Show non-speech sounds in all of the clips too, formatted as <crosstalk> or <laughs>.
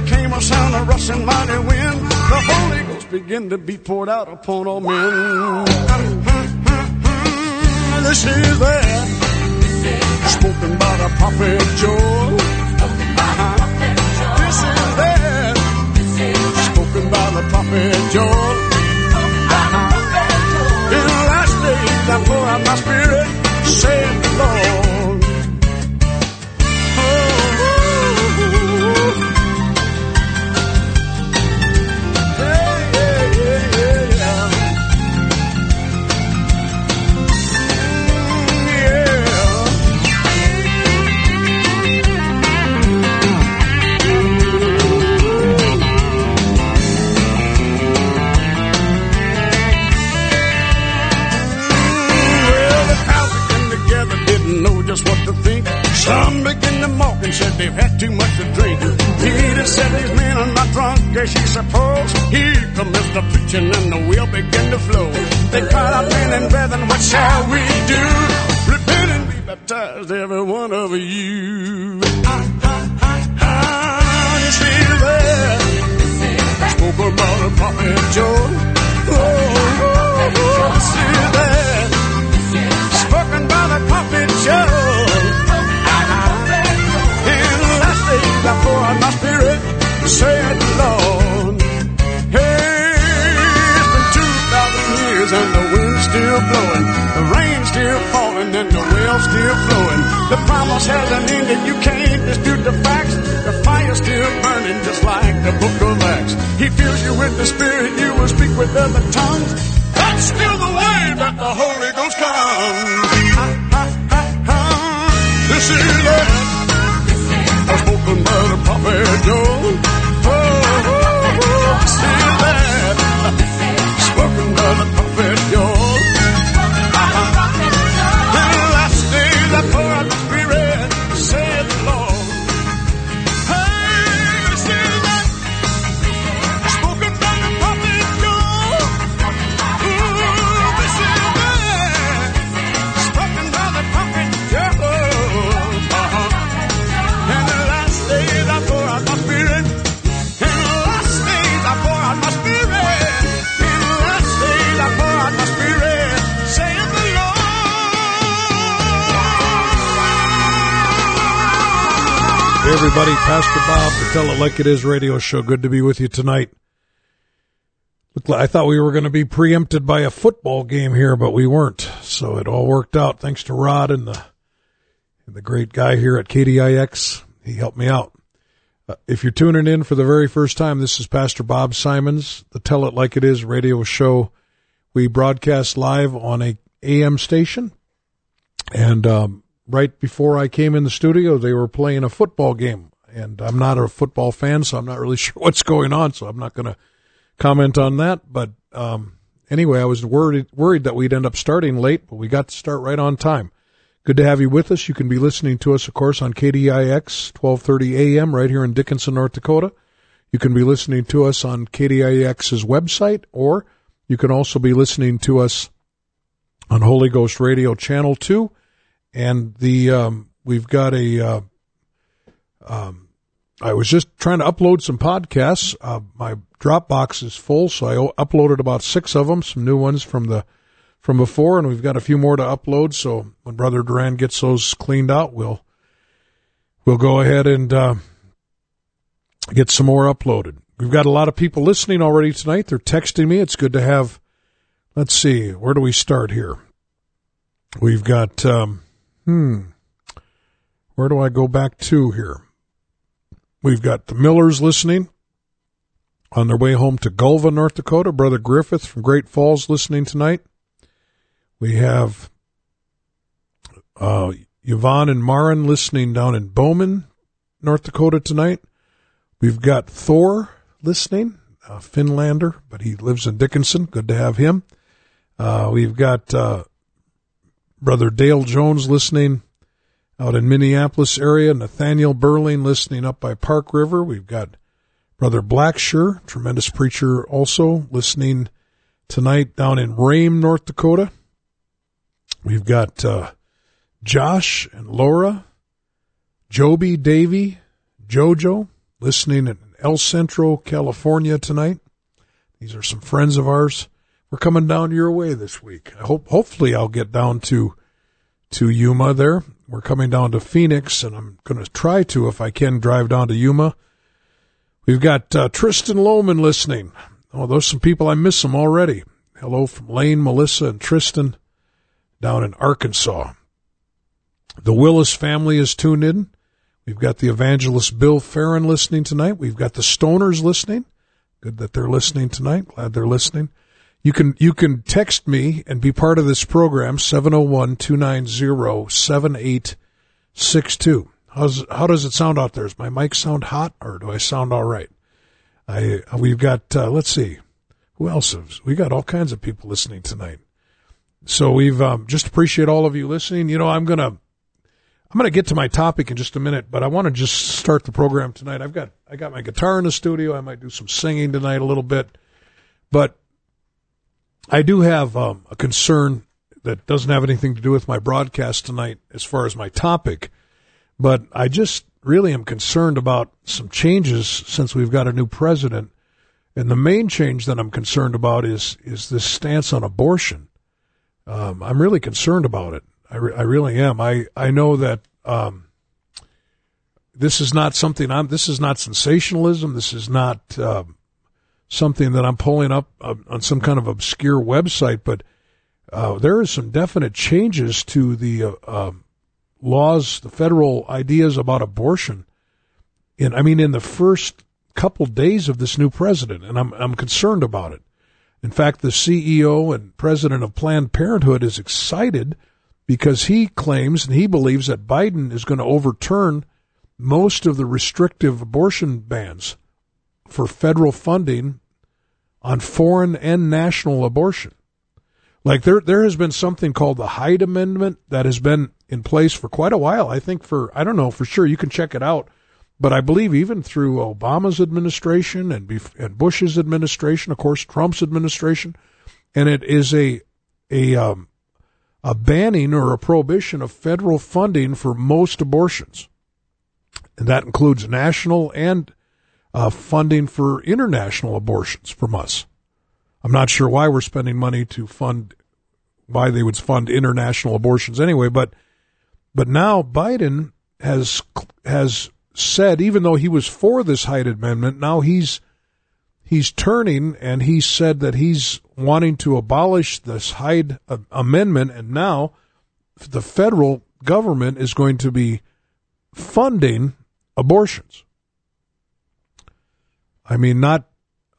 there came a sound of rushing mighty wind, the Holy Ghost began to be poured out upon all men. This is that spoken by the prophet Joel. This is that spoken by the prophet Joel. In the last days I pour out my spirit, saith the Lord. And said they've had too much to drink. Peter said these men are not drunk as you suppose. Here commenced the preaching and the wheel began to flow. They cried out, men and brethren, what shall we do? Repent and be baptized, every one of you. Ah, ah, ah, ah, you see that? Spoke about the prophet Joel. Oh, oh, oh, see that? spoken by the prophet Joel. Still blowing, the rain's still falling and the well's still flowing. The promise hasn't ended, you can't dispute the facts. The fire's still burning just like the book of Acts. He fills you with the Spirit, you will speak with other tongues. That's still the way that the Holy Ghost comes. This is it. Spoken by the prophet Joel. Everybody, Pastor Bob, the Tell It Like It Is radio show. Good to be with you tonight. I thought we were going to be preempted by a football game here, but we weren't. So it all worked out thanks to Rod and the and the great guy here at KDIX. He helped me out. Uh, if you're tuning in for the very first time, this is Pastor Bob Simons, the Tell It Like It Is radio show. We broadcast live on a AM station, and um, right before I came in the studio, they were playing a football game. And I'm not a football fan, so I'm not really <laughs> sure what's going on. So I'm not going to comment on that. But um, anyway, I was worried worried that we'd end up starting late, but we got to start right on time. Good to have you with us. You can be listening to us, of course, on KDIX 1230 AM right here in Dickinson, North Dakota. You can be listening to us on KDIX's website, or you can also be listening to us on Holy Ghost Radio Channel 2. And the um, we've got a uh, um, I was just trying to upload some podcasts. Uh, my Dropbox is full, so I uploaded about six of them, some new ones from the from before, and we've got a few more to upload. So when Brother Duran gets those cleaned out, we'll we'll go ahead and uh, get some more uploaded. we've got a lot of people listening already tonight. They're texting me. It's good to have. Let's see, where do we start here? We've got, um, hmm, where do I go back to here? We've got the Millers listening on their way home to Golva, North Dakota. Brother Griffith from Great Falls listening tonight. We have uh, Yvonne and Marin listening down in Bowman, North Dakota tonight. We've got Thor listening, a Finlander, but he lives in Dickinson. Good to have him. Uh, we've got uh, Brother Dale Jones listening out in Minneapolis area. Nathaniel Burling listening up by Park River. We've got Brother Blacksher, tremendous preacher, also listening tonight down in Rhame, North Dakota. We've got uh, Josh and Laura, Joby, Davy, Jojo, listening in El Centro, California tonight. These are some friends of ours. We're coming down your way this week. I hope, hopefully I'll get down to, to Yuma there. We're coming down to Phoenix and I'm going to try to, if I can, drive down to Yuma. We've got uh, Tristan Lohman listening. Oh, those some people I miss them already. Hello from Lane, Melissa, and Tristan down in Arkansas. The Willis family is tuned in. We've got the evangelist Bill Farron listening tonight. We've got the Stoners listening. Good that they're listening tonight. Glad they're listening. You can you can text me and be part of this program 701-290-7862. How's how does it sound out there? Does my mic sound hot or do I sound all right? I we've got uh, let's see. Who else? We got all kinds of people listening tonight. So we've um, just appreciate all of you listening. You know, I'm going to I'm going to get to my topic in just a minute, but I want to just start the program tonight. I've got I got my guitar in the studio. I might do some singing tonight a little bit, but I do have um, a concern that doesn't have anything to do with my broadcast tonight as far as my topic, but I just really am concerned about some changes since we've got a new president. And the main change that I'm concerned about is is this stance on abortion. Um, I'm really concerned about it. I, re- I really am. I, I know that um, this is not something I'm. This is not sensationalism. This is not um, something that I'm pulling up uh, on some kind of obscure website. But uh, there is some definite changes to the uh, um, laws, the federal ideas about abortion. In I mean, in the first couple days of this new president, and I'm I'm concerned about it. In fact, the CEO and president of Planned Parenthood is excited because he claims and he believes that Biden is going to overturn most of the restrictive abortion bans for federal funding on foreign and national abortion. Like there there has been something called the Hyde Amendment that has been in place for quite a while. I think for I don't know for sure you can check it out, but I believe even through Obama's administration and and Bush's administration, of course Trump's administration, and it is a a um, a banning or a prohibition of federal funding for most abortions. And that includes national and uh, funding for international abortions from us. I'm not sure why we're spending money to fund, why they would fund international abortions anyway, but, but now Biden has, has said, even though he was for this Hyde Amendment, now he's he's turning and he said that he's wanting to abolish this Hyde Amendment, and now the federal government is going to be funding abortions. I mean, not,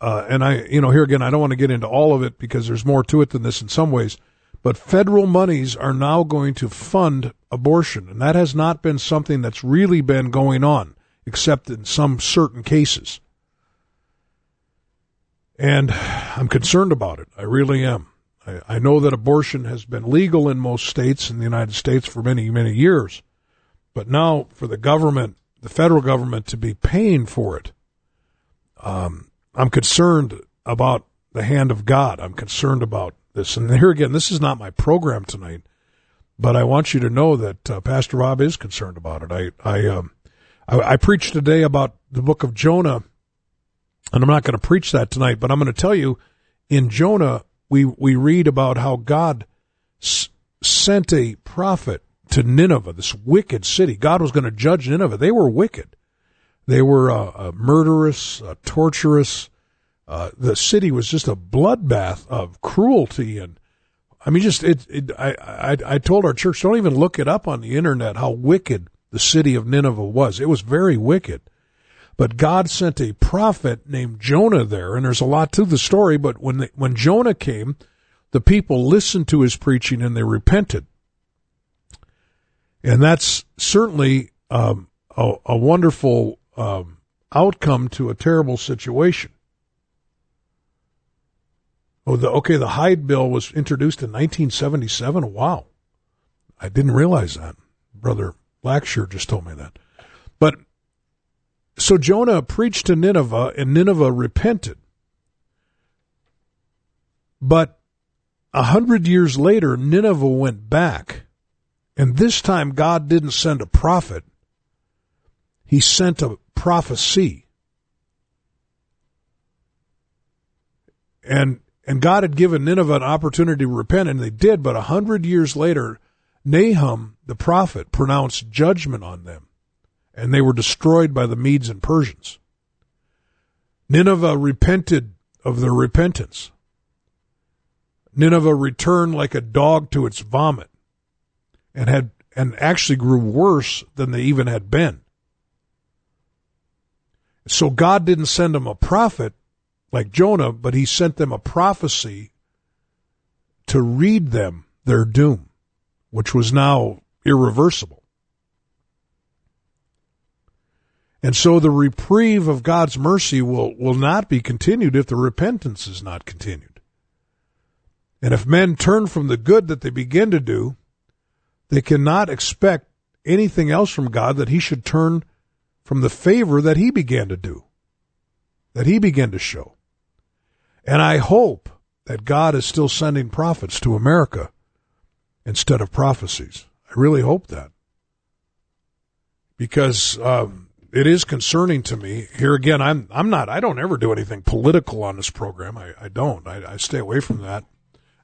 uh, and I, you know, here again, I don't want to get into all of it because there's more to it than this in some ways, but federal monies are now going to fund abortion, and that has not been something that's really been going on, except in some certain cases. And I'm concerned about it. I really am. I, I know that abortion has been legal in most states in the United States for many, many years. But now for the government, the federal government, to be paying for it, um, I'm concerned about the hand of God. I'm concerned about this. And here again, this is not my program tonight, but I want you to know that uh, Pastor Rob is concerned about it. I I, um, I I preached today about the book of Jonah and I'm not going to preach that tonight, but I'm going to tell you in Jonah, we, we read about how God s- sent a prophet to Nineveh, this wicked city. God was going to judge Nineveh. They were wicked. They were uh, uh, murderous, uh, torturous. Uh, the city was just a bloodbath of cruelty and I mean, just it. it I, I I told our church don't even look it up on the internet how wicked the city of Nineveh was. It was very wicked. But God sent a prophet named Jonah there, and there's a lot to the story. But when when Jonah came, the people listened to his preaching and they repented, and that's certainly um, a, a, wonderful um, outcome to a terrible situation. Oh, the, okay, the Hyde Bill was introduced in 1977. Wow, I didn't realize that. Brother Blackshear just told me that. But so Jonah preached to Nineveh, and Nineveh repented. But a hundred years later, Nineveh went back, and this time God didn't send a prophet; He sent a prophecy. And and God had given Nineveh an opportunity to repent, and they did. But a hundred years later, Nahum the prophet pronounced judgment on them, and they were destroyed by the Medes and Persians. Nineveh repented of their repentance. Nineveh returned like a dog to its vomit, and had and actually grew worse than they even had been. So God didn't send them a prophet like Jonah, but he sent them a prophecy to read them their doom, which was now irreversible. And so the reprieve of God's mercy will, will not be continued if the repentance is not continued. And if men turn from the good that they begin to do, they cannot expect anything else from God that he should turn from the favor that he began to do, that he began to show. And I hope that God is still sending prophets to America instead of prophecies. I really hope that. Because um, it is concerning to me. Here again, I'm I'm not I don't ever do anything political on this program. I, I don't. I, I stay away from that.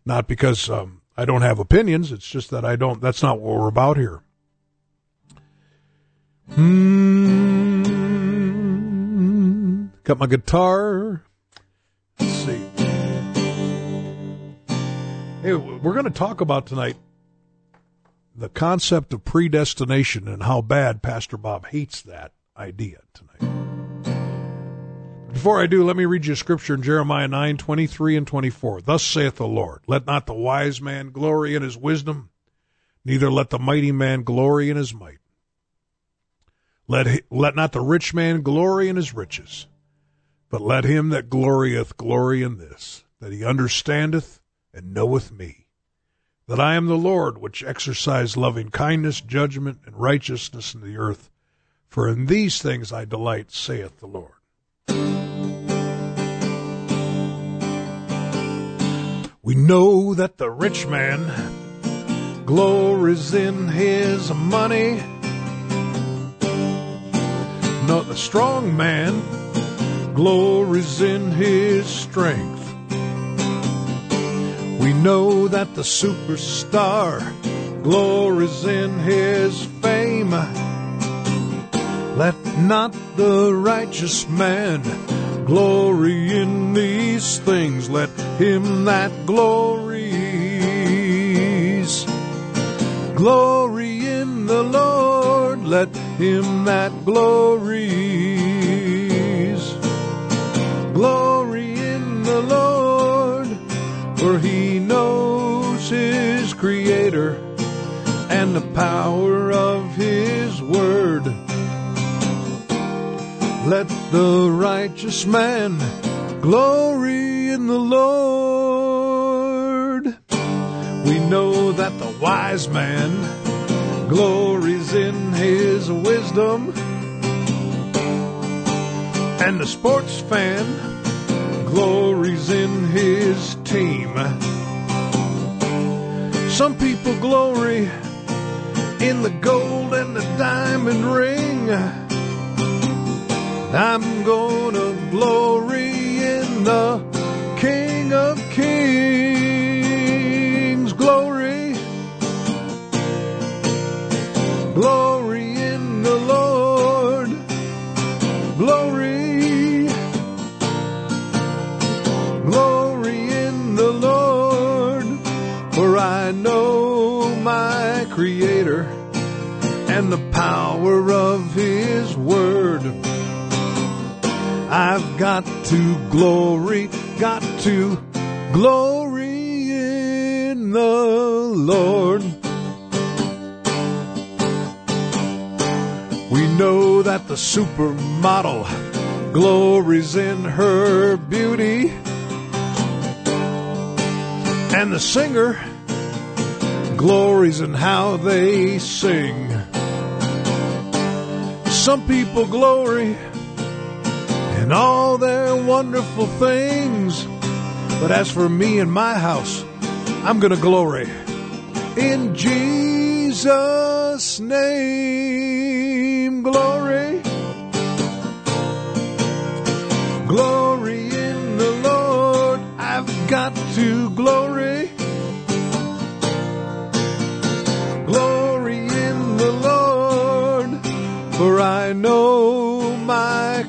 Not because um, I don't have opinions. It's just that I don't. That's not what we're about here. Hmm. Got my guitar. Let's see. Hey, we're going to talk about tonight the concept of predestination and how bad Pastor Bob hates that idea tonight. Before I do, let me read you a scripture in Jeremiah 9, 23 and 24. Thus saith the Lord, Let not the wise man glory in his wisdom, neither let the mighty man glory in his might. Let, let not the rich man glory in his riches, but let him that glorieth glory in this, that he understandeth and knoweth me, that I am the Lord which exercise loving kindness, judgment, and righteousness in the earth. For in these things I delight, saith the Lord. We know that the rich man glories in his money no, the strong man glories in his strength. We know that the superstar glories in his fame. Let not the righteous man glory in these things. Let him that glories glory in the Lord. Let him that glories. Glory in the Lord, for he knows his Creator and the power of his word. Let the righteous man glory in the Lord. We know that the wise man glories in his wisdom. And the sports fan glories in his team. Some people glory in the gold and the diamond ring. I'm gonna glory in the know my Creator and the power of His Word. I've got to glory, got to glory in the Lord. We know that the supermodel glories in her beauty. And the singer glories in how they sing. Some people glory in all their wonderful things. But as for me and my house, I'm going to glory in Jesus' name. Glory. Glory in the Lord. I've got to. Glory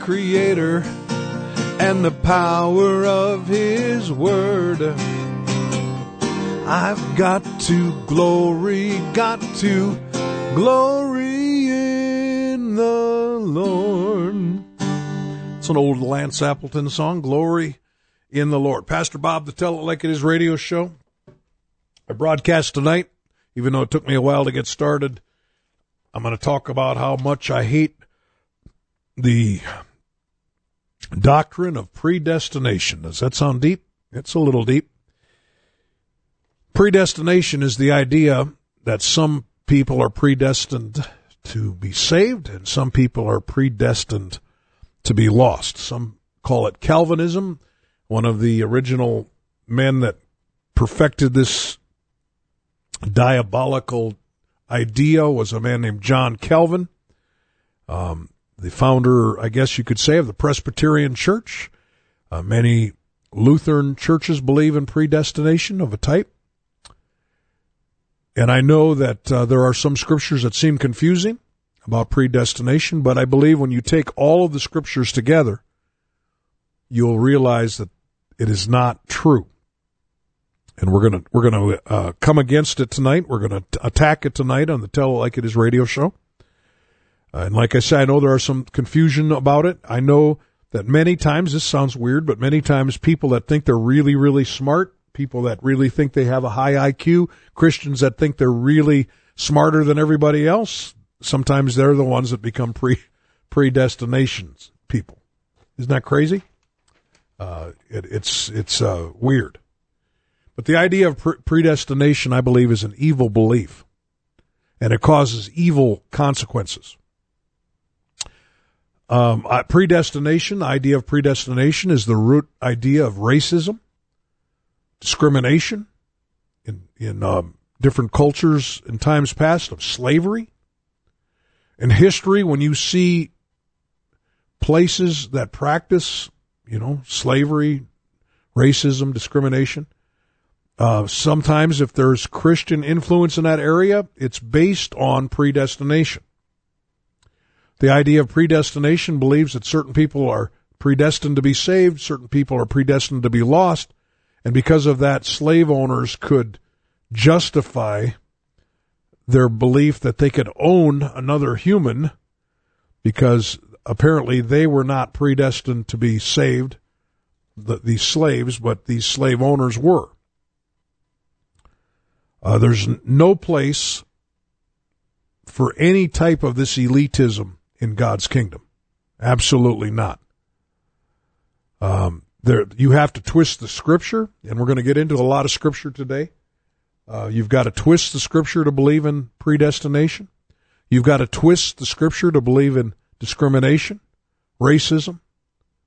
Creator and the power of His Word. I've got to glory, got to glory in the Lord. It's an old Lance Appleton song, Glory in the Lord. Pastor Bob, the Tell It Like It Is radio show. I broadcast tonight, even though it took me a while to get started. I'm going to talk about how much I hate the doctrine of predestination. Does that sound deep? It's a little deep. Predestination is the idea that some people are predestined to be saved and some people are predestined to be lost. Some call it Calvinism. One of the original men that perfected this diabolical idea was a man named John Calvin, um, the founder, I guess you could say, of the Presbyterian Church. Uh, many Lutheran churches believe in predestination of a type. And I know that uh, there are some scriptures that seem confusing about predestination, but I believe when you take all of the scriptures together, you'll realize that it is not true. And we're gonna we're gonna uh, come against it tonight. We're gonna t- attack it tonight on the Tell It Like It Is radio show. Uh, and like I said, I know there are some confusion about it. I know that many times this sounds weird, but many times people that think they're really really smart, people that really think they have a high IQ, Christians that think they're really smarter than everybody else, sometimes they're the ones that become pre <laughs> predestinations people. Isn't that crazy? Uh, it, it's it's uh, weird. But the idea of pre- predestination, I believe, is an evil belief, and it causes evil consequences. Um, uh, predestination, idea of predestination, is the root idea of racism, discrimination in in um, different cultures in times past of slavery. In history, when you see places that practice, you know, slavery, racism, discrimination, uh, sometimes if there's Christian influence in that area, it's based on predestination. The idea of predestination believes that certain people are predestined to be saved, certain people are predestined to be lost, and because of that, slave owners could justify their belief that they could own another human because apparently they were not predestined to be saved, the, these slaves, but these slave owners were. Uh, there's no place for any type of this elitism in God's kingdom. Absolutely not. Um, there, you have to twist the scripture, and we're going to get into a lot of scripture today. Uh, you've got to twist the scripture to believe in predestination. You've got to twist the scripture to believe in discrimination, racism.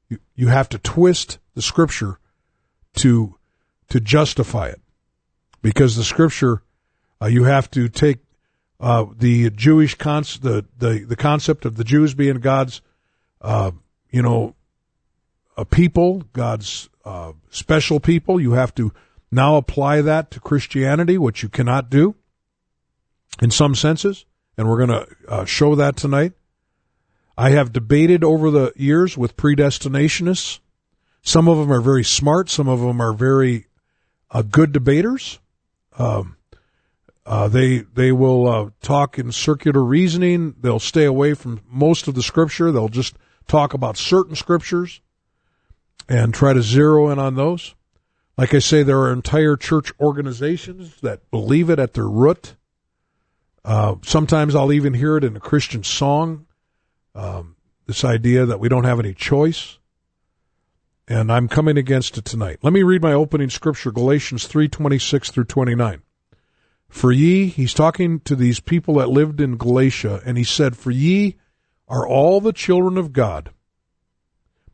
You, you have to twist the scripture to to justify it, because the scripture uh, you have to take uh, the Jewish con- the, the the concept of the Jews being God's uh, you know a people, God's uh, special people. You have to now apply that to Christianity, which you cannot do in some senses, and we're going to uh, show that tonight. I have debated over the years with predestinationists. Some of them are very smart. Some of them are very uh, good debaters. Um, Uh, they they will uh, talk in circular reasoning. They'll stay away from most of the scripture. They'll just talk about certain scriptures and try to zero in on those. Like I say, there are entire church organizations that believe it at their root. Uh, sometimes I'll even hear it in a Christian song. Um, this idea that we don't have any choice. And I'm coming against it tonight. Let me read my opening scripture, Galatians 3:26 through 29. For ye, he's talking to these people that lived in Galatia, and he said, For ye are all the children of God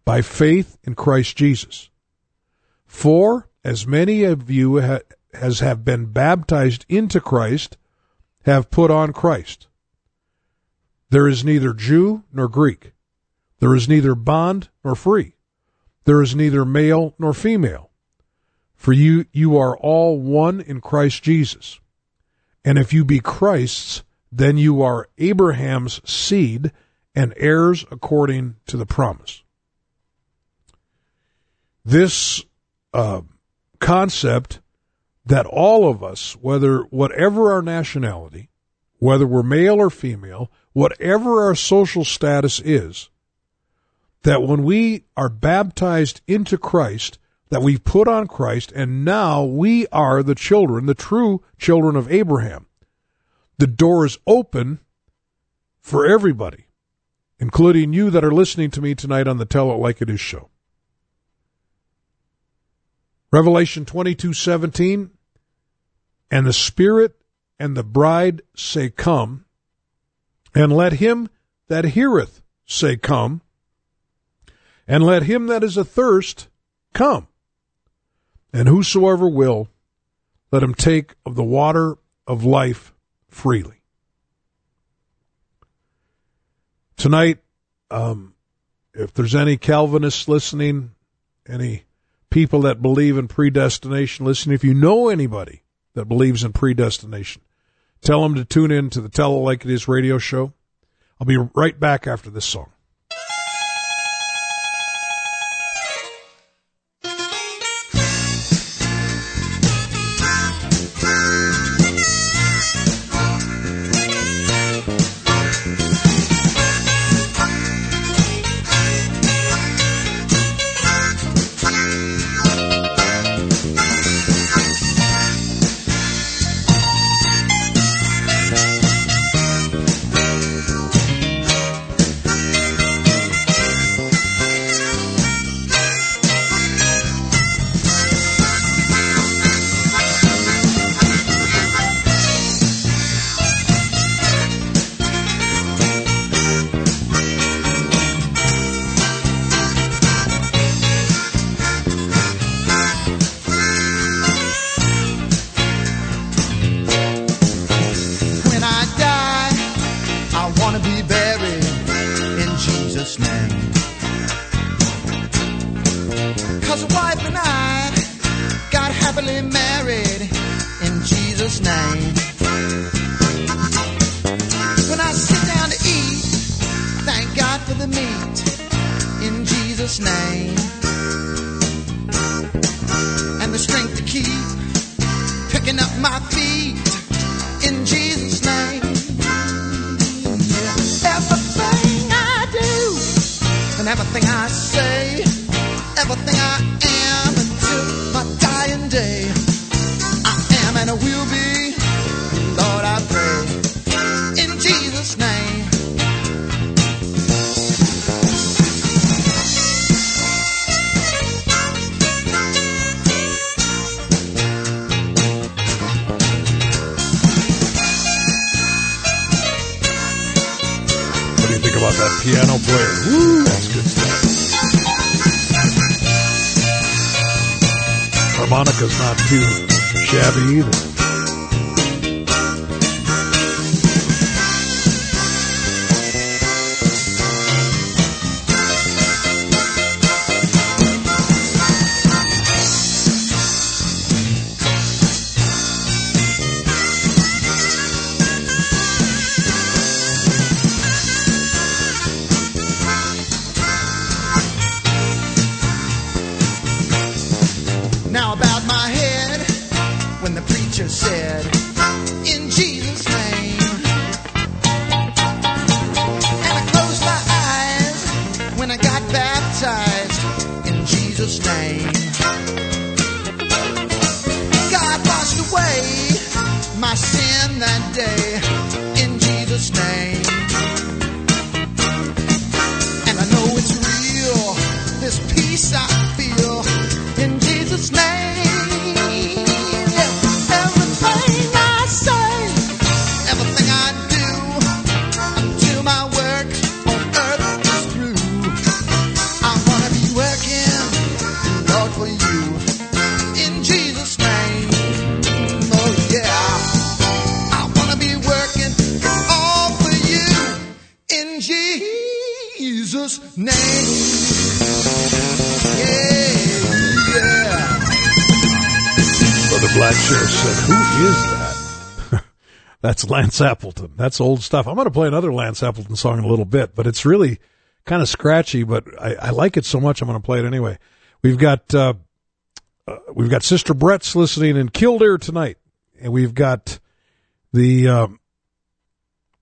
by faith in Christ Jesus. For as many of you ha- as have been baptized into Christ have put on Christ. There is neither Jew nor Greek. There is neither bond nor free. There is neither male nor female. For you, you are all one in Christ Jesus. And if you be Christ's, then you are Abraham's seed and heirs according to the promise. This uh, concept that all of us, whether whatever our nationality, whether we're male or female, whatever our social status is, that when we are baptized into Christ, that we've put on Christ, and now we are the children, the true children of Abraham. The door is open for everybody, including you that are listening to me tonight on the Tell It Like It Is show. Revelation 22:17 And the Spirit and the bride say come and let him that heareth say come and let him that is athirst come and whosoever will, let him take of the water of life freely. Tonight, um, if there's any Calvinists listening, any people that believe in predestination listening, if you know anybody that believes in predestination, tell them to tune in to the Tell It Like It Is radio show. I'll be right back after this song. Either. That's Lance Appleton. That's old stuff. I'm going to play another Lance Appleton song in a little bit, but it's really kind of scratchy, but I, I like it so much I'm going to play it anyway. We've got, uh, uh, we've got Sister Brett's listening in Killdeer tonight, and we've got the, um,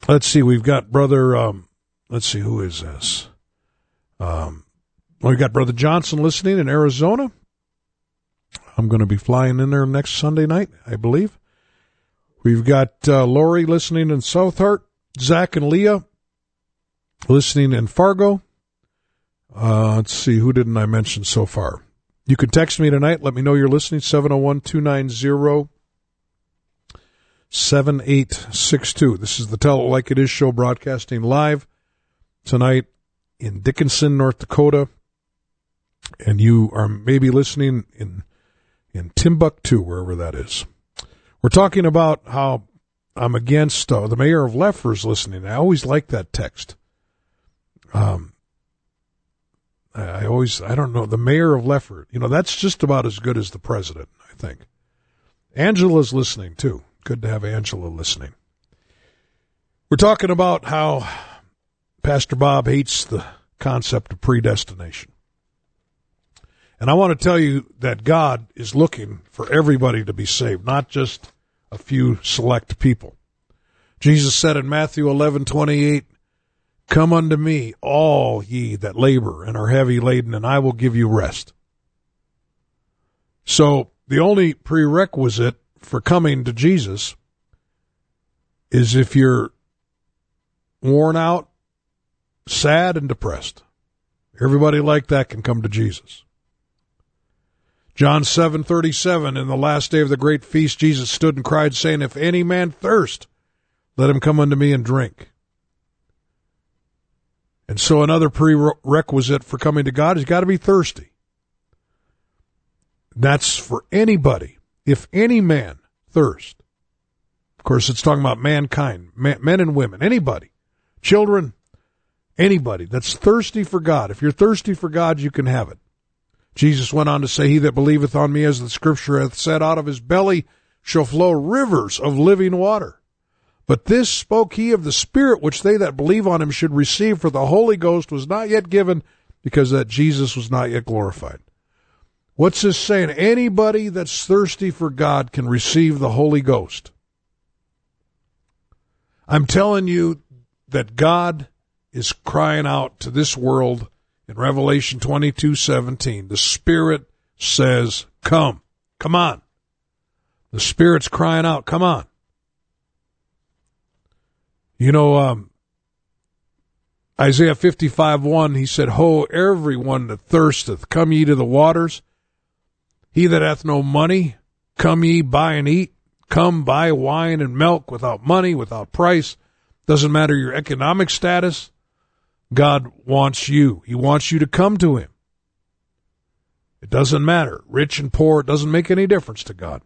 let's see, we've got Brother, um, let's see, who is this? Um, we've got Brother Johnson listening in Arizona. I'm going to be flying in there next Sunday night, I believe. We've got uh, Lori listening in South Heart, Zach and Leah listening in Fargo. Uh, let's see, who didn't I mention so far? You can text me tonight. Let me know you're listening. 701 290 7862. This is the Tell It Like It Is show broadcasting live tonight in Dickinson, North Dakota. And you are maybe listening in in Timbuktu, wherever that is. We're talking about how I'm against uh, the mayor of Leffers listening. I always like that text. Um, I, always, I don't know, the mayor of Lefor, you know, that's just about as good as the president, I think. Angela's listening too. Good to have Angela listening. We're talking about how Pastor Bob hates the concept of predestination. And I want to tell you that God is looking for everybody to be saved, not just a few select people. Jesus said in Matthew 11:28, "Come unto me, all ye that labor and are heavy laden, and I will give you rest." So, the only prerequisite for coming to Jesus is if you're worn out, sad and depressed. Everybody like that can come to Jesus. John 7:37 in the last day of the great feast Jesus stood and cried saying if any man thirst let him come unto me and drink. And so another prerequisite for coming to God is got to be thirsty. That's for anybody. If any man thirst. Of course it's talking about mankind, men and women, anybody. Children, anybody that's thirsty for God. If you're thirsty for God, you can have it. Jesus went on to say, He that believeth on me, as the scripture hath said, out of his belly shall flow rivers of living water. But this spoke he of the Spirit which they that believe on him should receive, for the Holy Ghost was not yet given, because that Jesus was not yet glorified. What's this saying? Anybody that's thirsty for God can receive the Holy Ghost. I'm telling you that God is crying out to this world in Revelation 22:17. The Spirit says, "Come. Come on." The Spirit's crying out, "Come on." You know, um, Isaiah 55 1, he said, Ho, everyone that thirsteth, come ye to the waters. He that hath no money, come ye, buy and eat. Come buy wine and milk without money, without price. Doesn't matter your economic status. God wants you. He wants you to come to Him. It doesn't matter. Rich and poor, it doesn't make any difference to God.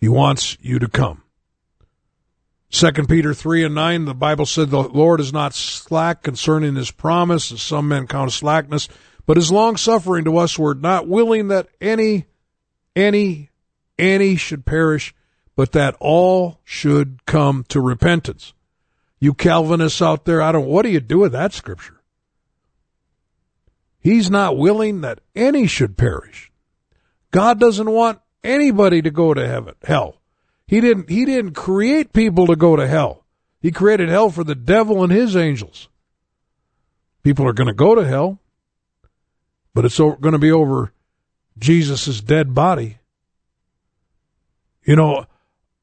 He wants you to come. Second Peter three and nine, the Bible said the Lord is not slack concerning his promise, as some men count slackness, but is long suffering to us word, not willing that any any any should perish, but that all should come to repentance. You Calvinists out there, I don't what do you do with that scripture? He's not willing that any should perish. God doesn't want anybody to go to heaven, hell. He didn't he didn't create people to go to hell. He created hell for the devil and his angels. People are going to go to hell, but it's going to be over Jesus' dead body. You know,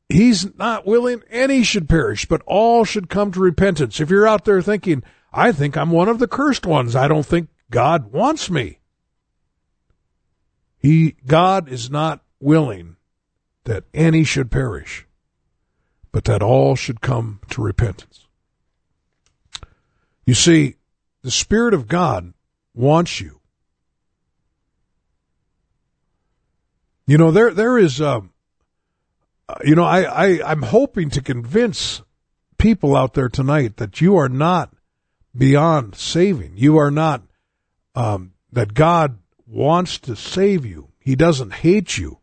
he's not willing any should perish, but all should come to repentance. If you're out there thinking, I think I'm one of the cursed ones, I don't think God wants me. He God is not willing that any should perish, but that all should come to repentance. You see, the Spirit of God wants you. You know, there there is, um, you know, I, I I'm hoping to convince people out there tonight that you are not beyond saving. You are not um, that God wants to save you. He doesn't hate you.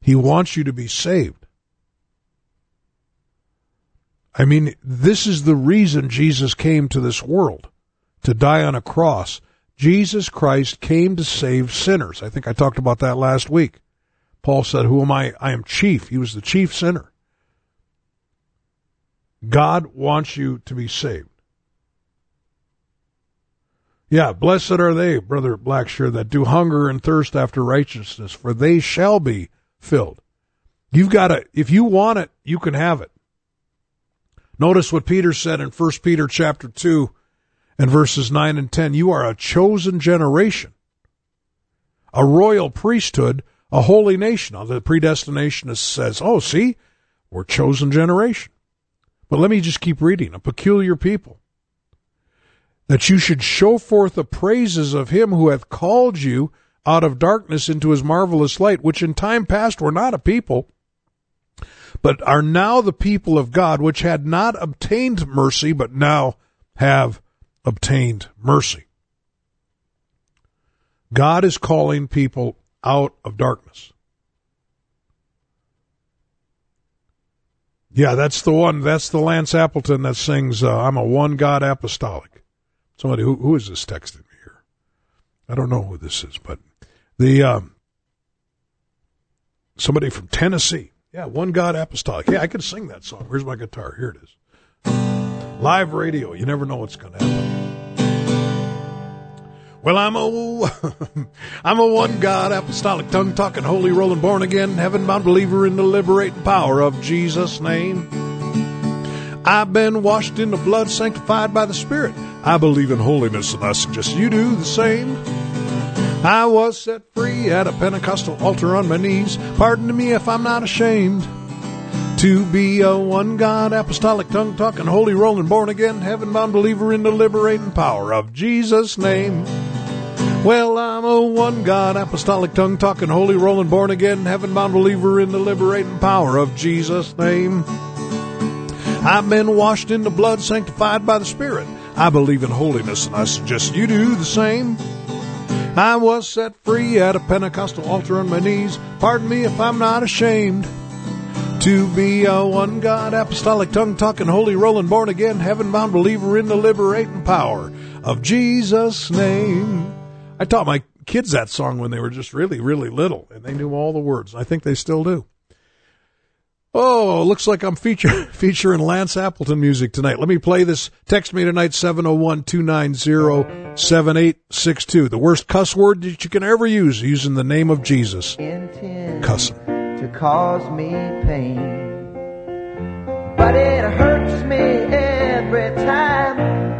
He wants you to be saved. I mean, this is the reason Jesus came to this world to die on a cross. Jesus Christ came to save sinners. I think I talked about that last week. Paul said, Who am I? I am chief. He was the chief sinner. God wants you to be saved. Yeah, blessed are they, brother Blackshear, that do hunger and thirst after righteousness, for they shall be filled. You've got to, if you want it, you can have it. Notice what Peter said in 1 Peter chapter 2 and verses 9 and 10. You are a chosen generation, a royal priesthood, a holy nation. Now, the predestinationist says, oh, see, we're chosen generation. But let me just keep reading. A peculiar people. That you should show forth the praises of him who hath called you out of darkness into his marvelous light, which in time past were not a people, but are now the people of God, which had not obtained mercy, but now have obtained mercy. God is calling people out of darkness. Yeah, that's the one. That's the Lance Appleton that sings, uh, I'm a one God apostolic. Somebody, who, who is this texting me here? I don't know who this is, but the, um, somebody from Tennessee. Yeah, one God apostolic. Yeah, I can sing that song. Where's my guitar? Here it is. Live radio. You never know what's going to happen. Well, I'm a, <laughs> I'm a one God apostolic, tongue talking, holy rolling, born again, heaven bound believer in the liberating power of Jesus' name. I've been washed in the blood, sanctified by the Spirit. I believe in holiness, and I suggest you do the same. I was set free at a Pentecostal altar on my knees. Pardon me if I'm not ashamed to be a one God apostolic tongue talking, holy rolling, born again, heaven bound believer in the liberating power of Jesus' name. Well, I'm a one God apostolic tongue talking, holy rolling, born again, heaven bound believer in the liberating power of Jesus' name. I've been washed in the blood, sanctified by the Spirit. I believe in holiness, and I suggest you do the same. I was set free at a Pentecostal altar on my knees. Pardon me if I'm not ashamed to be a one God apostolic tongue talking, holy rolling, born again, heaven bound believer in the liberating power of Jesus' name. I taught my kids that song when they were just really, really little, and they knew all the words. I think they still do. Oh, looks like I'm feature, <laughs> featuring Lance Appleton music tonight. Let me play this. Text me tonight, 701-290-7862. The worst cuss word that you can ever use, using the name of Jesus. Cussing. To cause me pain. But it hurts me every time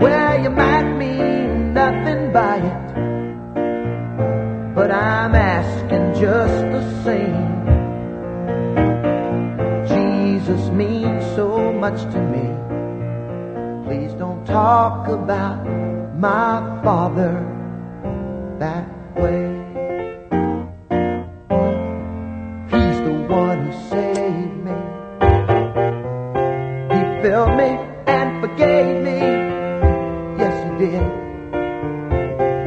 Well, you might mean nothing by it, but I'm asking just the same. Jesus means so much to me. Please don't talk about my father that way. He's the one who saved me. He filled me and forgave me. Did.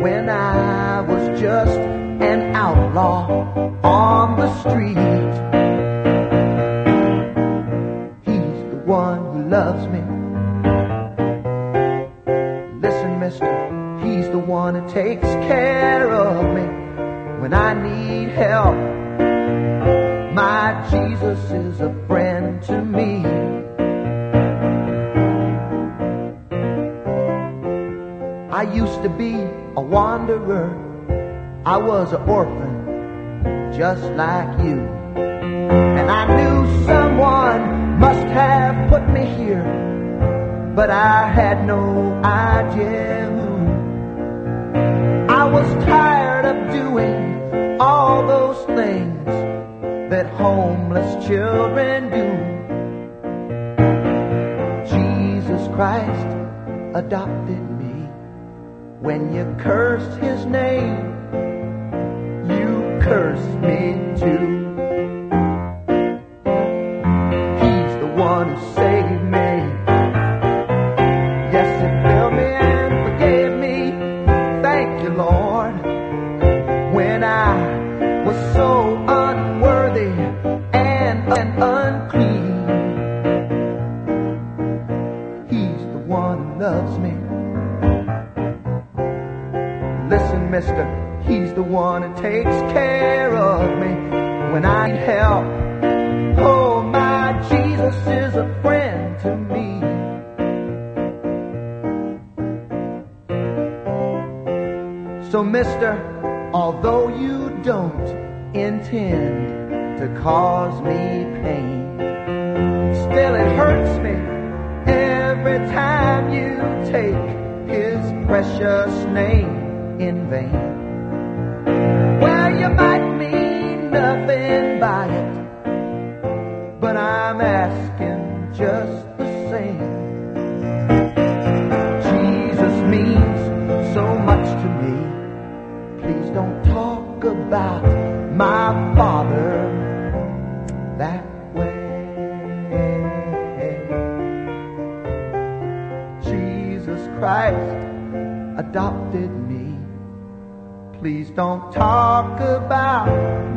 When I was just an outlaw on the street. He's the one who loves me. Listen, mister, he's the one who takes care of me when I need help. My Jesus is a friend to me. I used to be a wanderer. I was an orphan, just like you. And I knew someone must have put me here. but I had no idea who. I was tired of doing all those things that homeless children do. Jesus Christ adopted me when you curse his name. You curse me too. Please don't talk about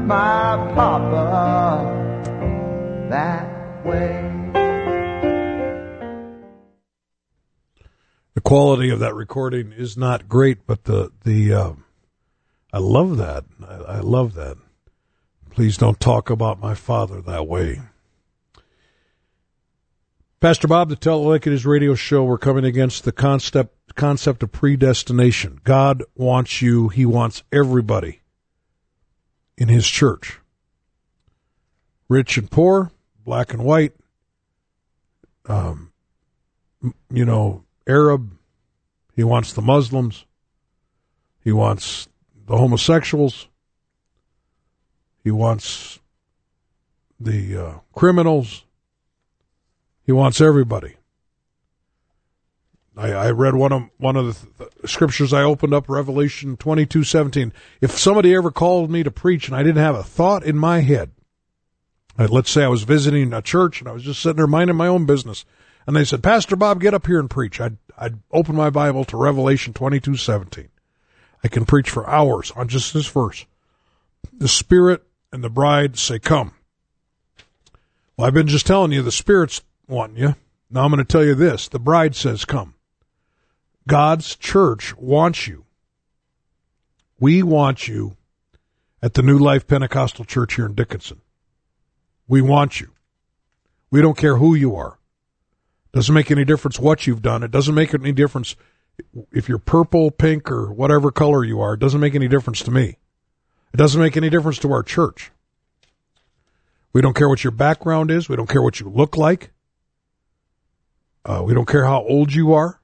my papa that way. The quality of that recording is not great, but the the uh, I love that. I, I love that. Please don't talk about my father that way. Pastor Bob, the Tell Like It Is radio show, we're coming against the concept concept of predestination. God wants you, He wants everybody in His church. Rich and poor, black and white, um, you know, Arab. He wants the Muslims. He wants the homosexuals. He wants the uh, criminals. He wants everybody. I, I read one of one of the, th- scriptures I opened up, Revelation twenty two seventeen. If somebody ever called me to preach and I didn't have a thought in my head, uh, let's say I was visiting a church and I was just sitting there minding my own business, and they said, "Pastor Bob, get up here and preach." I'd I'd open my Bible to Revelation twenty two seventeen. I can preach for hours on just this verse. The Spirit and the bride say, "Come." Well, I've been just telling you the Spirit's wanting you. Now I'm going to tell you this: the bride says, "Come." God's church wants you. We want you at the New Life Pentecostal Church here in Dickinson. We want you. We don't care who you are. Doesn't make any difference what you've done. It doesn't make any difference if you're purple, pink, or whatever color you are. It doesn't make any difference to me. It doesn't make any difference to our church. We don't care what your background is. We don't care what you look like. Uh, we don't care how old you are.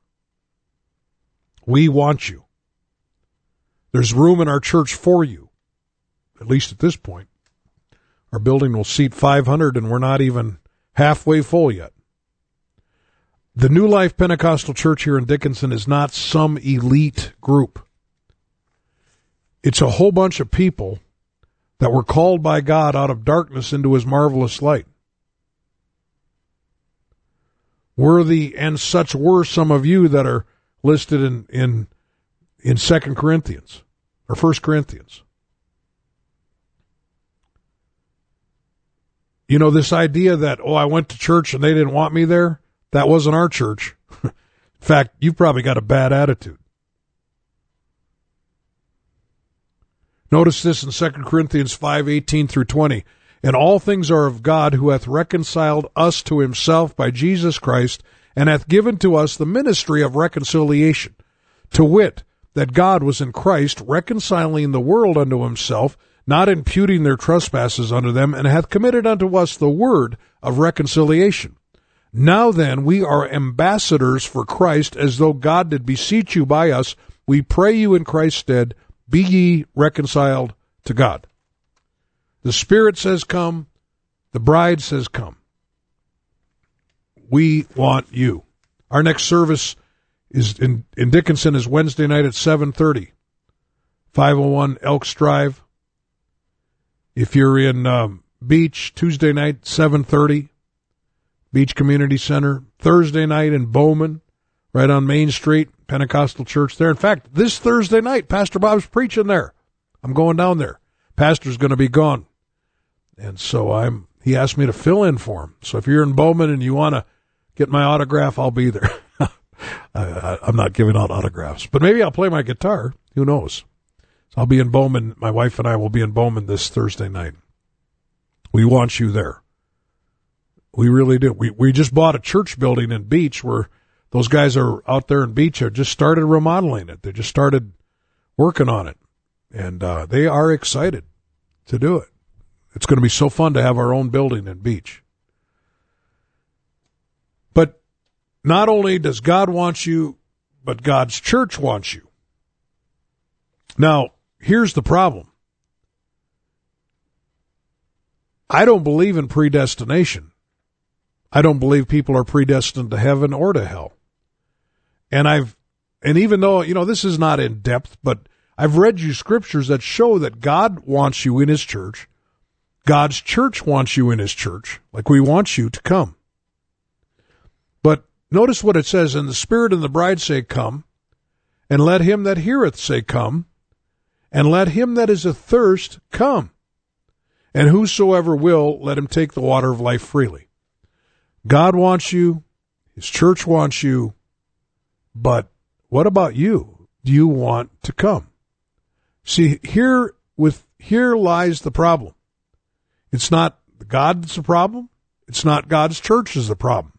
We want you. There's room in our church for you, at least at this point. Our building will seat 500 and we're not even halfway full yet. The New Life Pentecostal Church here in Dickinson is not some elite group. It's a whole bunch of people that were called by God out of darkness into his marvelous light. Worthy and such were some of you that are listed in in in Second Corinthians or First Corinthians. You know this idea that oh I went to church and they didn't want me there. That wasn't our church. <laughs> in fact, you've probably got a bad attitude. Notice this in 2 Corinthians 5, 18 through 20. And all things are of God who hath reconciled us to himself by Jesus Christ and hath given to us the ministry of reconciliation, to wit, that God was in Christ reconciling the world unto himself, not imputing their trespasses unto them, and hath committed unto us the word of reconciliation. Now then, we are ambassadors for Christ, as though God did beseech you by us. We pray you in Christ's stead, be ye reconciled to God. The Spirit says, Come. The bride says, Come. We want you. Our next service is in, in Dickinson is Wednesday night at 7:30. 501 Elks Drive. If you're in um, Beach, Tuesday night 7:30, Beach Community Center. Thursday night in Bowman, right on Main Street, Pentecostal Church there. In fact, this Thursday night, Pastor Bob's preaching there. I'm going down there. Pastor's going to be gone, and so I'm. He asked me to fill in for him. So if you're in Bowman and you want to get my autograph, I'll be there. <laughs> I, am not giving out autographs, but maybe I'll play my guitar. Who knows? So I'll be in Bowman. My wife and I will be in Bowman this Thursday night. We want you there. We really do. We we just bought a church building in Beach where those guys are out there in Beach have just started remodeling it. They just started working on it, and uh, they are excited to do it. It's going to be so fun to have our own building and Beach. But not only does God want you, but God's church wants you. Now, here's the problem. I don't believe in predestination. I don't believe people are predestined to heaven or to hell. And I've, and even though, you know, this is not in depth, but I've read you scriptures that show that God wants you in his church. God's church wants you in his church, like we want you to come. But notice what it says, and the Spirit and the bride say, Come, and let him that heareth say, Come, and let him that is athirst come. And whosoever will, let him take the water of life freely. God wants you, His church wants you, but what about you? Do you want to come? See, here with here lies the problem. It's not God that's the problem. It's not God's church is the problem.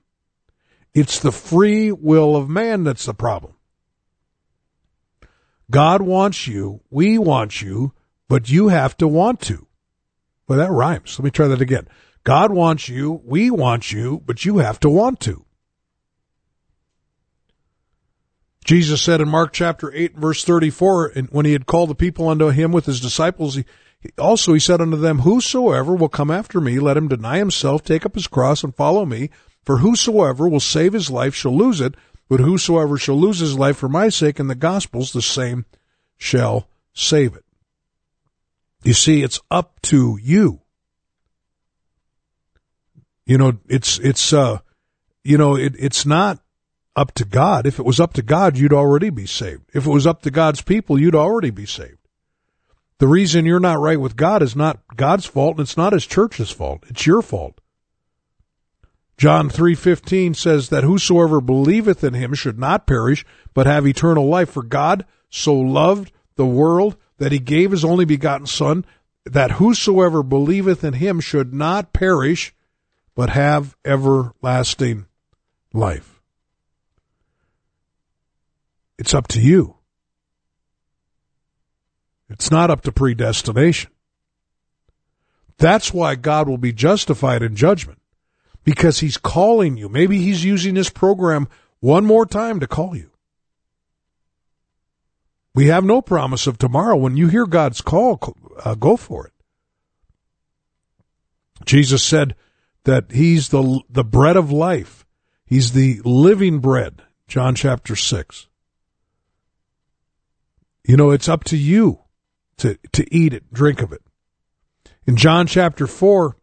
It's the free will of man that's the problem. God wants you, we want you, but you have to want to. Well, that rhymes. Let me try that again. God wants you, we want you, but you have to want to. Jesus said in Mark chapter 8 verse 34, and when he had called the people unto him with his disciples, he, also he said unto them, Whosoever will come after me, let him deny himself, take up his cross, and follow me. For whosoever will save his life shall lose it, but whosoever shall lose his life for my sake and the gospel's, the same shall save it. You see, it's up to you. You know, it's, it's, uh, you know, it, it's not up to God. If it was up to God, you'd already be saved. If it was up to God's people, you'd already be saved. The reason you're not right with God is not God's fault and it's not his church's fault. It's your fault. John 3:15 says that whosoever believeth in him should not perish but have eternal life for God so loved the world that he gave his only begotten son that whosoever believeth in him should not perish but have everlasting life. It's up to you. It's not up to predestination. That's why God will be justified in judgment because he's calling you. Maybe he's using this program one more time to call you. We have no promise of tomorrow. When you hear God's call, uh, go for it. Jesus said that he's the, the bread of life. He's the living bread. John chapter 6. You know, it's up to you to, to eat it, drink of it. In John chapter 4,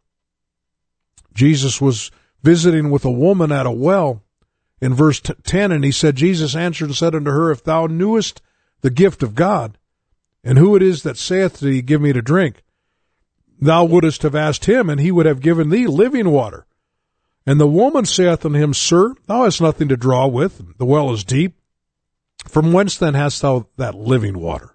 Jesus was visiting with a woman at a well in verse 10, and he said, Jesus answered and said unto her, If thou knewest the gift of God, and who it is that saith to thee, Give me to drink, thou wouldst have asked him, and he would have given thee living water. And the woman saith unto him, Sir, thou hast nothing to draw with, the well is deep. From whence then hast thou that living water?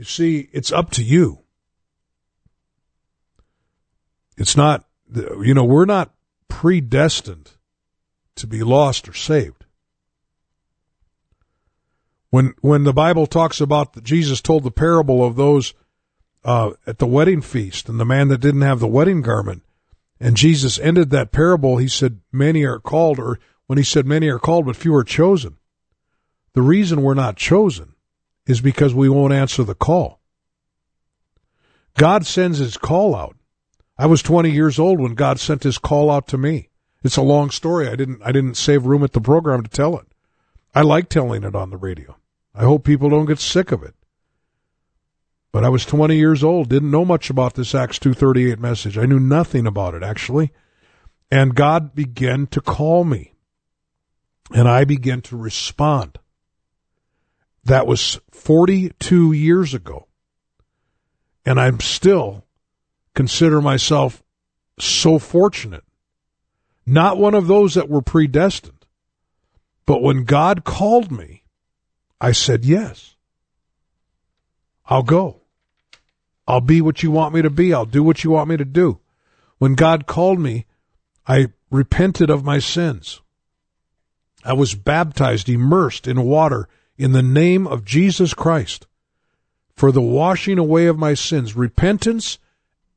You see, it's up to you. It's not, you know, we're not predestined to be lost or saved. When when the Bible talks about that Jesus told the parable of those uh, at the wedding feast and the man that didn't have the wedding garment, and Jesus ended that parable, he said, "Many are called," or when he said, "Many are called, but few are chosen." The reason we're not chosen is because we won't answer the call. God sends his call out. I was 20 years old when God sent his call out to me. It's a long story. I didn't I didn't save room at the program to tell it. I like telling it on the radio. I hope people don't get sick of it. But I was 20 years old, didn't know much about this Acts 2:38 message. I knew nothing about it actually. And God began to call me. And I began to respond. That was 42 years ago. And I'm still consider myself so fortunate. Not one of those that were predestined. But when God called me, I said yes. I'll go. I'll be what you want me to be. I'll do what you want me to do. When God called me, I repented of my sins. I was baptized, immersed in water in the name of Jesus Christ for the washing away of my sins. Repentance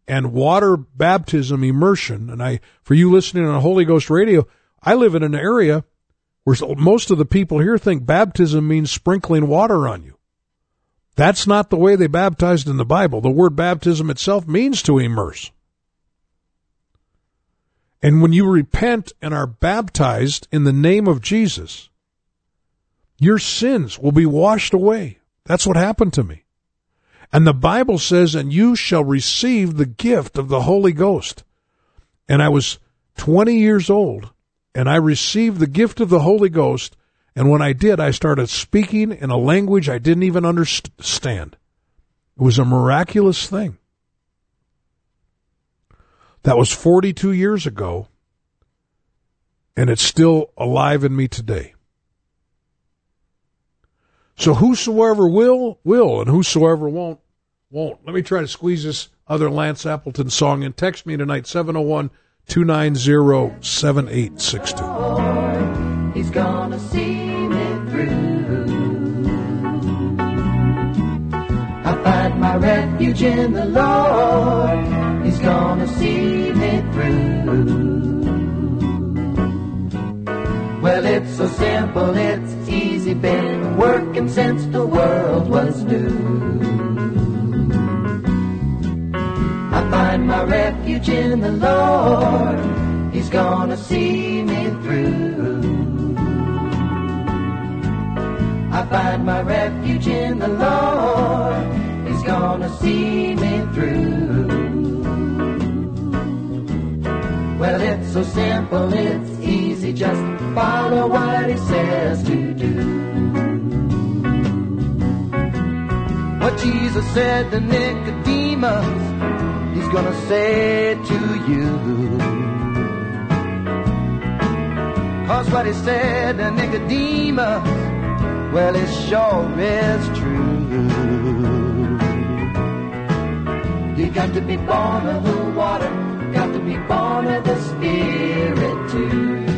and water baptism immersion. And I, for you listening on Holy Ghost radio, I live in an area where most of the people here think baptism means sprinkling water on you. That's not the way they baptized in the Bible. The word baptism itself means to immerse. And when you repent and are baptized in the name of Jesus, your sins will be washed away. That's what happened to me. And the Bible says, and you shall receive the gift of the Holy Ghost. And I was 20 years old and I received the gift of the Holy Ghost. And when I did, I started speaking in a language I didn't even understand. It was a miraculous thing. That was 42 years ago, and it's still alive in me today. So whosoever will, will, and whosoever won't, won't. Let me try to squeeze this other Lance Appleton song and Text me tonight, 701 290 7862. He's gonna see me through. I find my refuge in the Lord. He's gonna see me through. Well, it's so simple, it's easy, been working since the world was new. I find my refuge in the Lord. He's gonna see me through. I find my refuge in the Lord. He's gonna see me through. Well, it's so simple, it's easy, just follow what he says to do. What Jesus said to Nicodemus, he's gonna say to you. Cause what he said to Nicodemus, well, it sure is true. You got to be born of the water, got to be born of the Spirit too.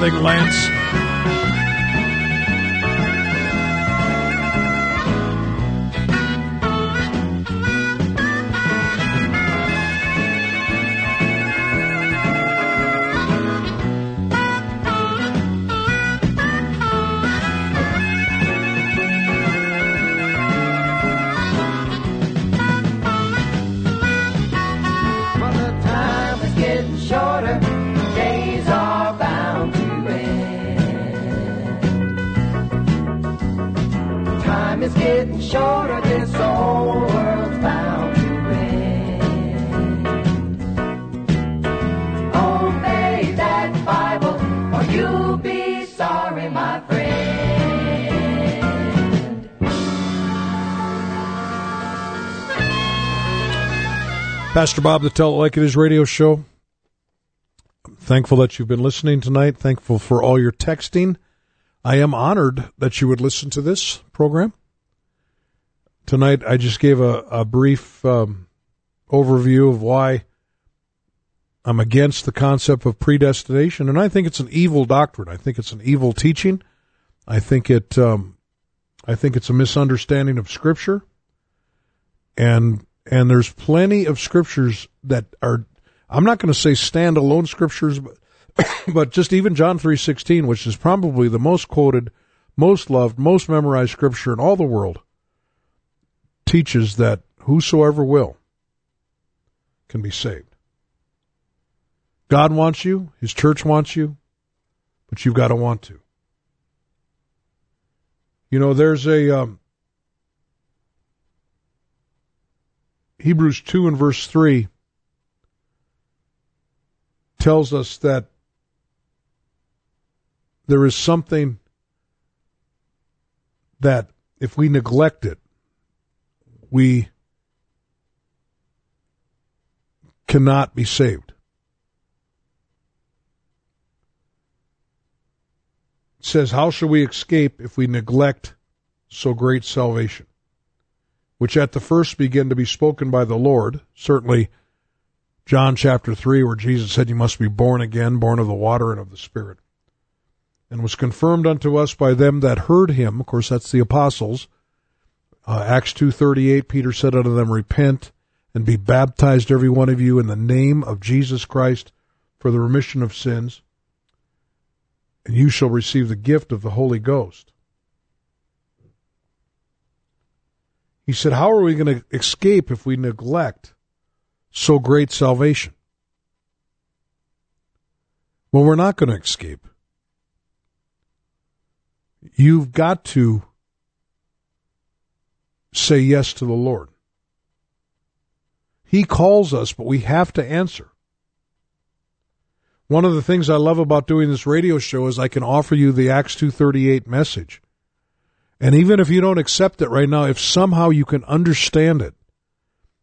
That Lance. You'll be sorry, my friend. Pastor Bob, the Tell It Like It Is radio show. I'm thankful that you've been listening tonight. Thankful for all your texting. I am honored that you would listen to this program. Tonight, I just gave a, a brief um, overview of why I'm against the concept of predestination, and I think it's an evil doctrine. I think it's an evil teaching. I think it, um, I think it's a misunderstanding of Scripture, and and there's plenty of scriptures that are I'm not going to say standalone scriptures but <coughs> but just even John 3:16 which is probably the most quoted, most loved, most memorized scripture in all the world teaches that whosoever will can be saved. God wants you, his church wants you, but you've got to want to. You know, there's a um, Hebrews 2 and verse 3 tells us that there is something that if we neglect it, we cannot be saved. Says, How shall we escape if we neglect so great salvation? which at the first began to be spoken by the Lord. Certainly, John chapter 3, where Jesus said, You must be born again, born of the water and of the Spirit. And was confirmed unto us by them that heard him. Of course, that's the apostles. Uh, Acts 2.38, Peter said unto them, Repent and be baptized every one of you in the name of Jesus Christ for the remission of sins, and you shall receive the gift of the Holy Ghost. He said, How are we going to escape if we neglect so great salvation? Well, we're not going to escape. You've got to say yes to the Lord. He calls us, but we have to answer. One of the things I love about doing this radio show is I can offer you the Acts 238 message. And even if you don't accept it right now, if somehow you can understand it,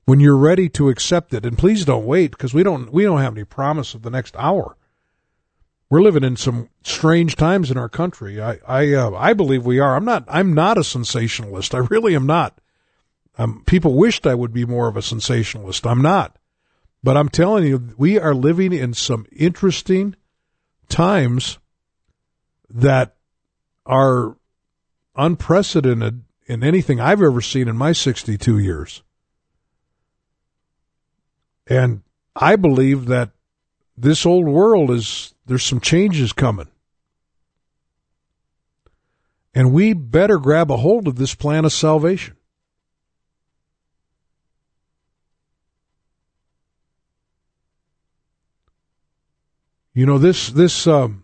when you're ready to accept it, and please don't wait because we don't we don't have any promise of the next hour. We're living in some strange times in our country. I I uh, I believe we are. I'm not I'm not a sensationalist. I really am not. Um, people wished I would be more of a sensationalist. I'm not. But I'm telling you, we are living in some interesting times that are unprecedented in anything I've ever seen in my 62 years. And I believe that this old world is, there's some changes coming. And we better grab a hold of this plan of salvation. You know, this, this, um,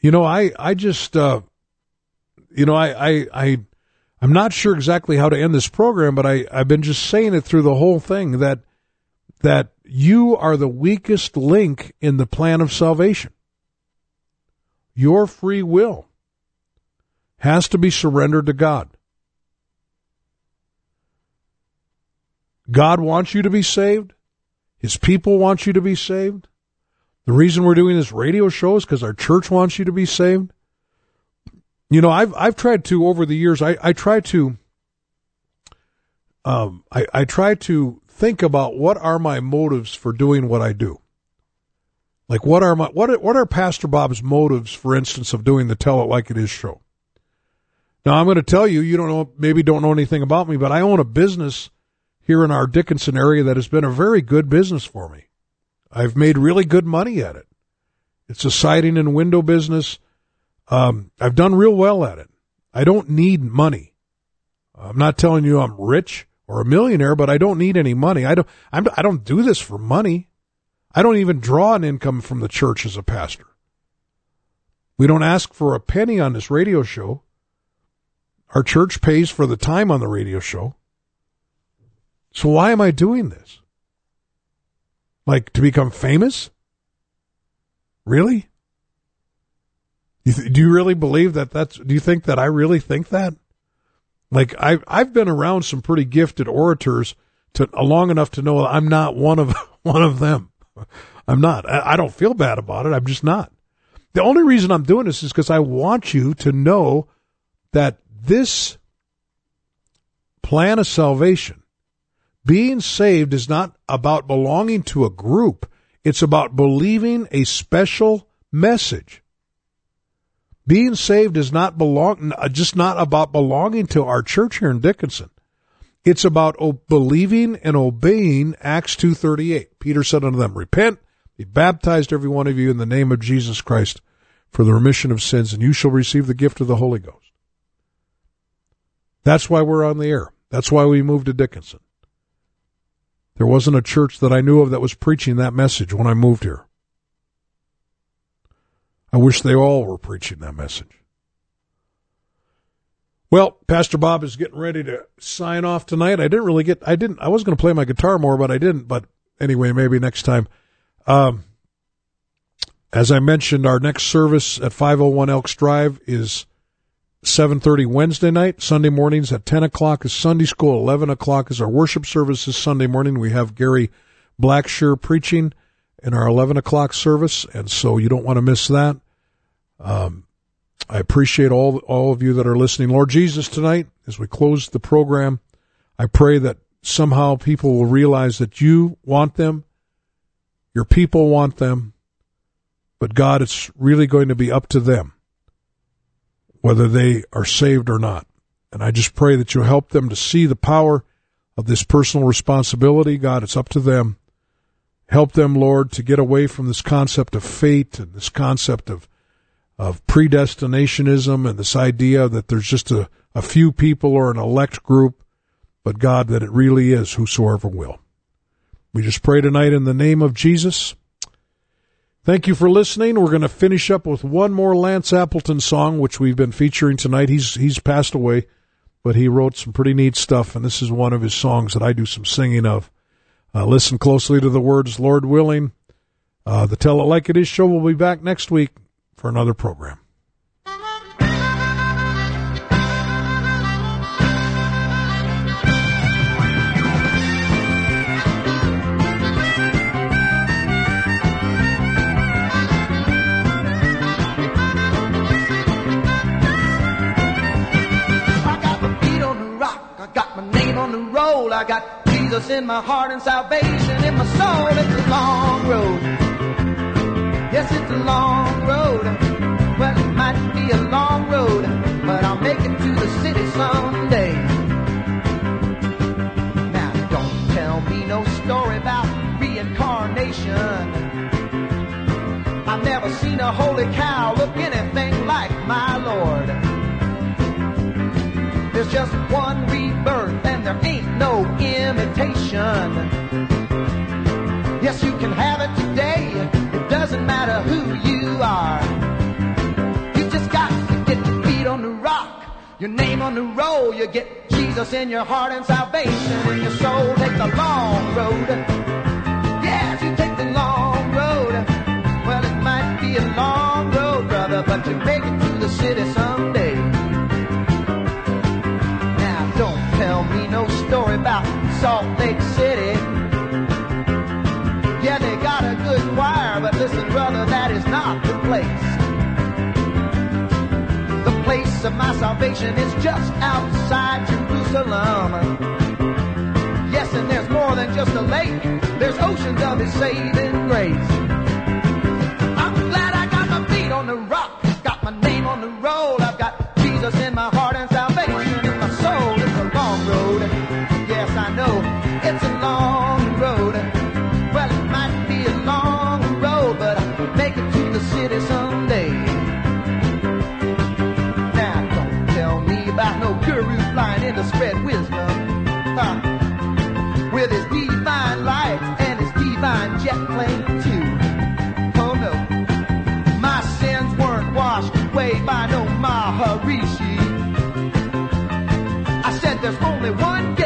you know, I, I just, uh, you know, I, I, I, I'm not sure exactly how to end this program, but I, I've been just saying it through the whole thing that, that you are the weakest link in the plan of salvation. Your free will has to be surrendered to God. God wants you to be saved. His people want you to be saved. The reason we're doing this radio show is because our church wants you to be saved. You know, I've I've tried to over the years. I I try to. Um, I I try to think about what are my motives for doing what I do. Like what are my what are, what are Pastor Bob's motives, for instance, of doing the Tell It Like It Is show? Now I'm going to tell you, you don't know, maybe don't know anything about me, but I own a business here in our Dickinson area that has been a very good business for me. I've made really good money at it. It's a siding and window business. Um, I've done real well at it. I don't need money. I'm not telling you I'm rich or a millionaire, but I don't need any money. I don't. I'm, I don't do this for money. I don't even draw an income from the church as a pastor. We don't ask for a penny on this radio show. Our church pays for the time on the radio show. So why am I doing this? Like to become famous? Really? You th- do you really believe that that's, do you think that I really think that? Like I've, I've been around some pretty gifted orators to long enough to know I'm not one of, <laughs> one of them. I'm not. I, I don't feel bad about it. I'm just not. The only reason I'm doing this is because I want you to know that this plan of salvation, being saved is not about belonging to a group. It's about believing a special message. Being saved is not belong, uh, just not about belonging to our church here in Dickinson. It's about believing and obeying Acts 2.38. Peter said unto them, repent, be baptized every one of you in the name of Jesus Christ for the remission of sins, and you shall receive the gift of the Holy Ghost. That's why we're on the air. That's why we moved to Dickinson. There wasn't a church that I knew of that was preaching that message when I moved here. I wish they all were preaching that message. Well, Pastor Bob is getting ready to sign off tonight. I didn't really get, I didn't, I was going to play my guitar more, but I didn't. But anyway, maybe next time. Um, as I mentioned, our next service at 501 Elks Drive is 7.30 Wednesday night. Sunday mornings at 10 o'clock is Sunday school. 11 o'clock is our worship service this Sunday morning. We have Gary Blackshear preaching in our 11 o'clock service, and so you don't want to miss that. Um, I appreciate all all of you that are listening. Lord Jesus, tonight as we close the program, I pray that somehow people will realize that you want them, your people want them, but God, it's really going to be up to them whether they are saved or not. And I just pray that you'll help them to see the power of this personal responsibility. God, it's up to them. Help them, Lord, to get away from this concept of fate and this concept of of predestinationism and this idea that there's just a, a few people or an elect group, but God, that it really is whosoever will. We just pray tonight in the name of Jesus. Thank you for listening. We're going to finish up with one more Lance Appleton song, which we've been featuring tonight. He's he's passed away, but he wrote some pretty neat stuff, and this is one of his songs that I do some singing of. Uh, listen closely to the words, Lord willing. Uh, the Tell It Like It Is show will be back next week for another program. I got Jesus in my heart and salvation in my soul. It's a long road. Yes, it's a long road. Well, it might be a long road, but I'll make it to the city someday. Now, don't tell me no story about reincarnation. I've never seen a holy cow look anything like my Lord. There's just one rebirth no imitation. Yes, you can have it today. It doesn't matter who you are. You just got to get your feet on the rock, your name on the roll. You get Jesus in your heart and salvation in your soul. Take the long road. Yes, you take the long road. Well, it might be a long road, brother, but you make it to the city someday. Salt Lake City. Yeah, they got a good choir, but listen, brother, that is not the place. The place of my salvation is just outside Jerusalem. Yes, and there's more than just a lake. There's oceans of His saving grace. I'm glad I got my feet on the rock, got my name on the roll. there's only one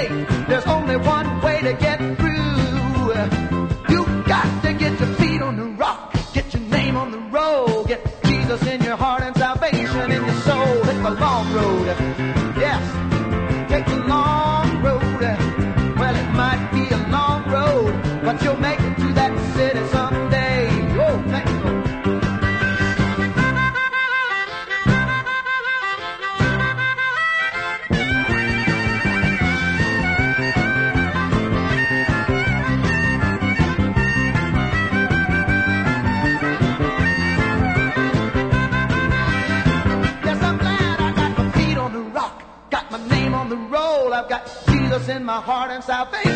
salvation